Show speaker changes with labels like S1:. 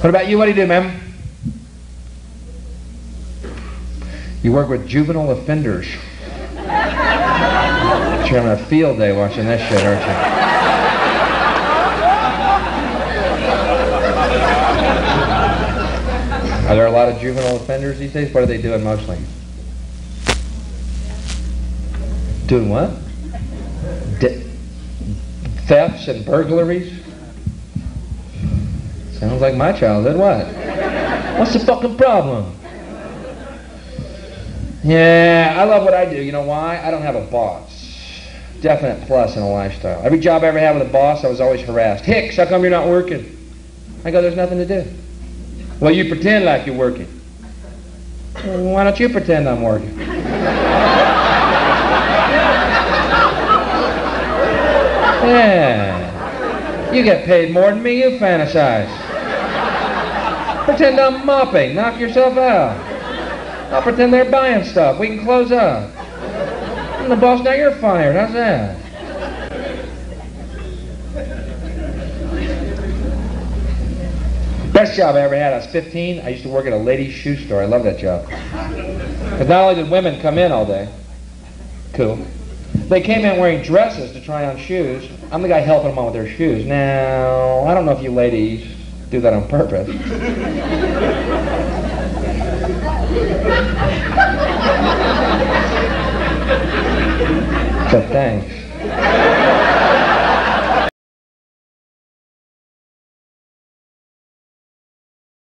S1: What about you? What do you do, ma'am? You work with juvenile offenders. You're having a field day watching this shit, aren't you? Are there a lot of juvenile offenders these days? What are they doing mostly? Doing what? De- thefts and burglaries? Sounds like my childhood. What? What's the fucking problem? Yeah, I love what I do. You know why? I don't have a boss. Definite plus in a lifestyle. Every job I ever had with a boss, I was always harassed. Hicks, how come you're not working? I go, there's nothing to do. Well, you pretend like you're working. Well, why don't you pretend I'm working? Yeah. You get paid more than me, you fantasize. Pretend I'm mopping. Knock yourself out. I'll pretend they're buying stuff. We can close up. I'm the boss now, you're fired. How's that? Best job I ever had. I was 15. I used to work at a ladies' shoe store. I love that job. Because not only did women come in all day, cool. They came in wearing dresses to try on shoes. I'm the guy helping them on with their shoes. Now, I don't know if you ladies do that on purpose. but thanks.